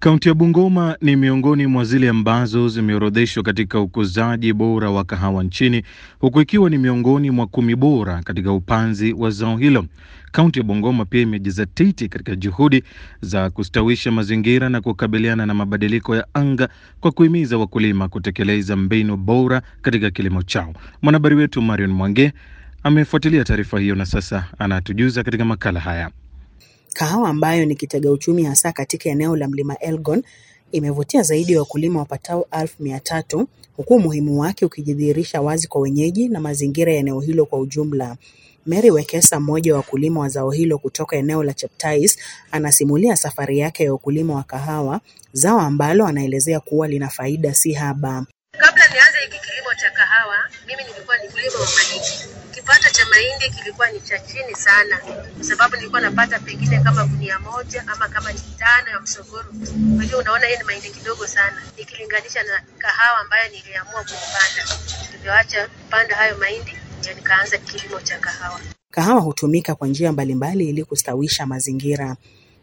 Kaunti ya Bungoma ni miongoni mwa zile ambazo zimeorodheshwa katika ukuzaji bora wa kahawa nchini, huku ikiwa ni miongoni mwa kumi bora katika upanzi wa zao hilo. Kaunti ya Bungoma pia imejizatiti katika juhudi za kustawisha mazingira na kukabiliana na mabadiliko ya anga kwa kuhimiza wakulima kutekeleza mbinu bora katika kilimo chao. Mwanahabari wetu Marion Mwange amefuatilia taarifa hiyo na sasa anatujuza katika makala haya. Kahawa ambayo ni kitega uchumi hasa katika eneo la Mlima Elgon imevutia zaidi ya wakulima wapatao elfu mia tatu huku umuhimu wake ukijidhihirisha wazi kwa wenyeji na mazingira ya eneo hilo kwa ujumla. Mary Wekesa, mmoja wa wakulima wa zao hilo kutoka eneo la Cheptais, anasimulia safari yake ya ukulima wa kahawa, zao ambalo anaelezea kuwa lina faida si haba. Nianze hiki kilimo cha kahawa, mimi nilikuwa ni mkulima wa mahindi. Kipato cha mahindi kilikuwa ni cha chini sana, kwa sababu nilikuwa napata pengine kama gunia moja ama kama tano ya msogoro. Kwa hiyo unaona, hii ni mahindi kidogo sana ikilinganisha na kahawa ambayo niliamua kuipanda. Nilioacha kupanda hayo mahindi, ndio nikaanza kilimo cha kahawa. Kahawa hutumika kwa njia mbalimbali ili kustawisha mazingira.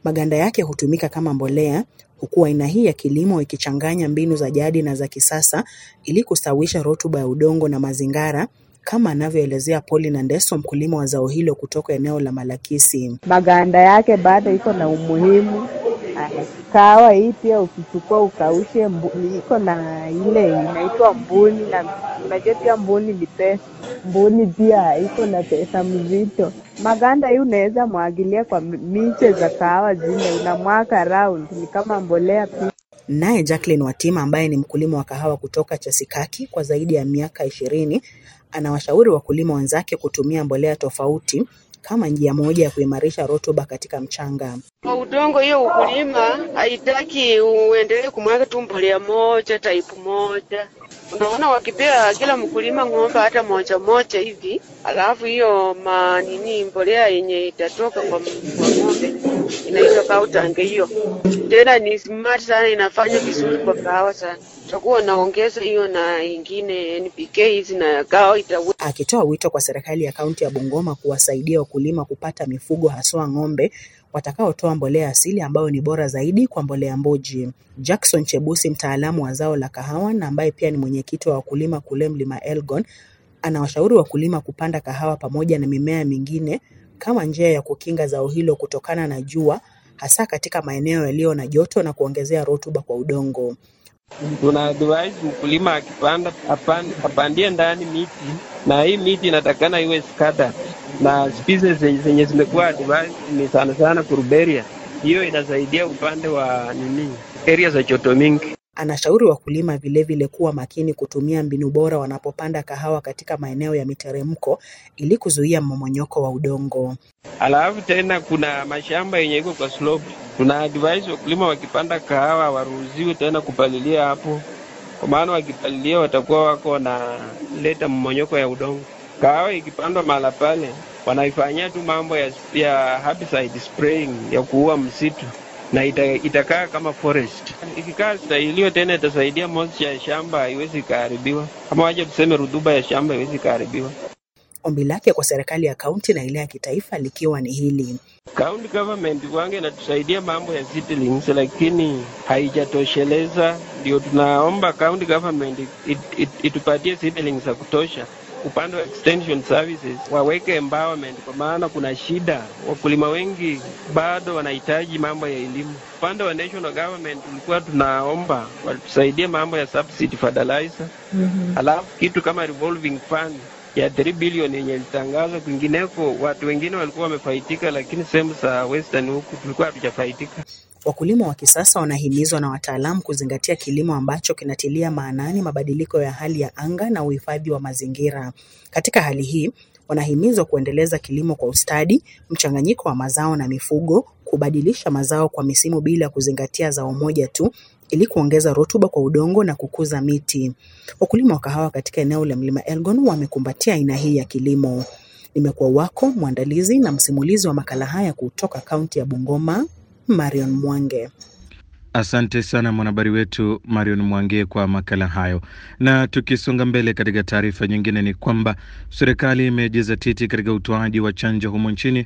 Maganda yake hutumika kama mbolea, huku aina hii ya kilimo ikichanganya mbinu za jadi na za kisasa ili kustawisha rutuba ya udongo na mazingara, kama anavyoelezea Paulina Ndeso, mkulima wa zao hilo kutoka eneo la Malakisi. Maganda yake bado iko na umuhimu. Kahawa hii pia ukichukua ukaushe, iko na ile inaitwa mbuni, na unajua pia mbuni ni pesa. Mbuni pia iko na pesa mzito. Maganda hii unaweza mwagilia kwa miche za kahawa zile, unamwaga round, ni kama mbolea pia. Naye Jacqueline Watima ambaye ni mkulima wa kahawa kutoka Chasikaki kwa zaidi ya miaka ishirini anawashauri wakulima wenzake kutumia mbolea tofauti kama njia moja ya kuimarisha rutuba katika mchanga. Kwa udongo hiyo ukulima haitaki uendelee kumwaga tu mbolea moja type moja. Unaona, wakipea kila mkulima ng'ombe hata moja moja hivi, alafu hiyo manini mbolea yenye itatoka kwa, ng'ombe inaitwa kautange hiyo, tena ni smart sana, inafanya vizuri kwa kahawa sana. Utakuwa unaongeza hiyo na ingine NPK hizi na kahawa itawe Akitoa wito kwa serikali ya kaunti ya Bungoma kuwasaidia wakulima kupata mifugo haswa ng'ombe watakaotoa mbolea asili ambayo ni bora zaidi kwa mbolea mboji. Jackson Chebusi, mtaalamu wa zao la kahawa na ambaye pia ni mwenyekiti wa wakulima kule Mlima Elgon, anawashauri wakulima kupanda kahawa pamoja na mimea mingine kama njia ya kukinga zao hilo kutokana na jua, hasa katika maeneo yaliyo na joto na kuongezea rutuba kwa udongo. Tuna advise mkulima akipanda apan- apandie ndani miti, na hii miti inatakana iwe skada na species zenye zimekuwa advised ni sana sana kuruberia. Hiyo inasaidia upande wa nini, area za choto mingi. Anashauri wakulima vilevile kuwa makini kutumia mbinu bora wanapopanda kahawa katika maeneo ya miteremko ili kuzuia mmomonyoko wa udongo. Alafu tena kuna mashamba yenye iko kwa slope, tuna advise wakulima wakipanda kahawa waruhusiwe tena kupalilia hapo, kwa maana wakipalilia watakuwa wako wanaleta leta mmonyoko ya udongo. Kahawa ikipandwa mahala pale, wanaifanyia tu mambo ya, ya herbicide spraying ya kuua msitu na ita, itakaa kama forest. Ikikaa stahiliyo tena itasaidia moisture ya shamba haiwezi ikaharibiwa, ama waje tuseme rutuba ya shamba haiwezi ikaharibiwa. Ombi lake kwa serikali ya kaunti na ile ya kitaifa likiwa ni hili. County government wange inatusaidia mambo ya seedlings, lakini haijatosheleza. Ndio tunaomba county government it, it, itupatie seedlings za kutosha. Upande wa extension services waweke empowerment, kwa maana kuna shida, wakulima wengi bado wanahitaji mambo ya elimu. Upande wa national government tulikuwa tunaomba watusaidie mambo ya subsidy fertilizer, alafu kitu kama revolving fund ya 3 bilioni yenye ilitangazwa kwingineko, watu wengine walikuwa wamefaidika, lakini sehemu za western huku tulikuwa hatujafaidika. Wakulima wa kisasa wanahimizwa na wataalamu kuzingatia kilimo ambacho kinatilia maanani mabadiliko ya hali ya anga na uhifadhi wa mazingira. Katika hali hii, wanahimizwa kuendeleza kilimo kwa ustadi, mchanganyiko wa mazao na mifugo, kubadilisha mazao kwa misimu bila kuzingatia zao moja tu ili kuongeza rutuba kwa udongo na kukuza miti. Wakulima wa kahawa katika eneo la Mlima Elgon wamekumbatia aina hii ya kilimo. Nimekuwa wako mwandalizi na msimulizi wa makala haya kutoka kaunti ya Bungoma, Marion Mwange. Asante sana mwanahabari wetu Marion Mwangie kwa makala hayo. Na tukisonga mbele katika taarifa nyingine, ni kwamba serikali imejizatiti katika utoaji wa chanjo humo nchini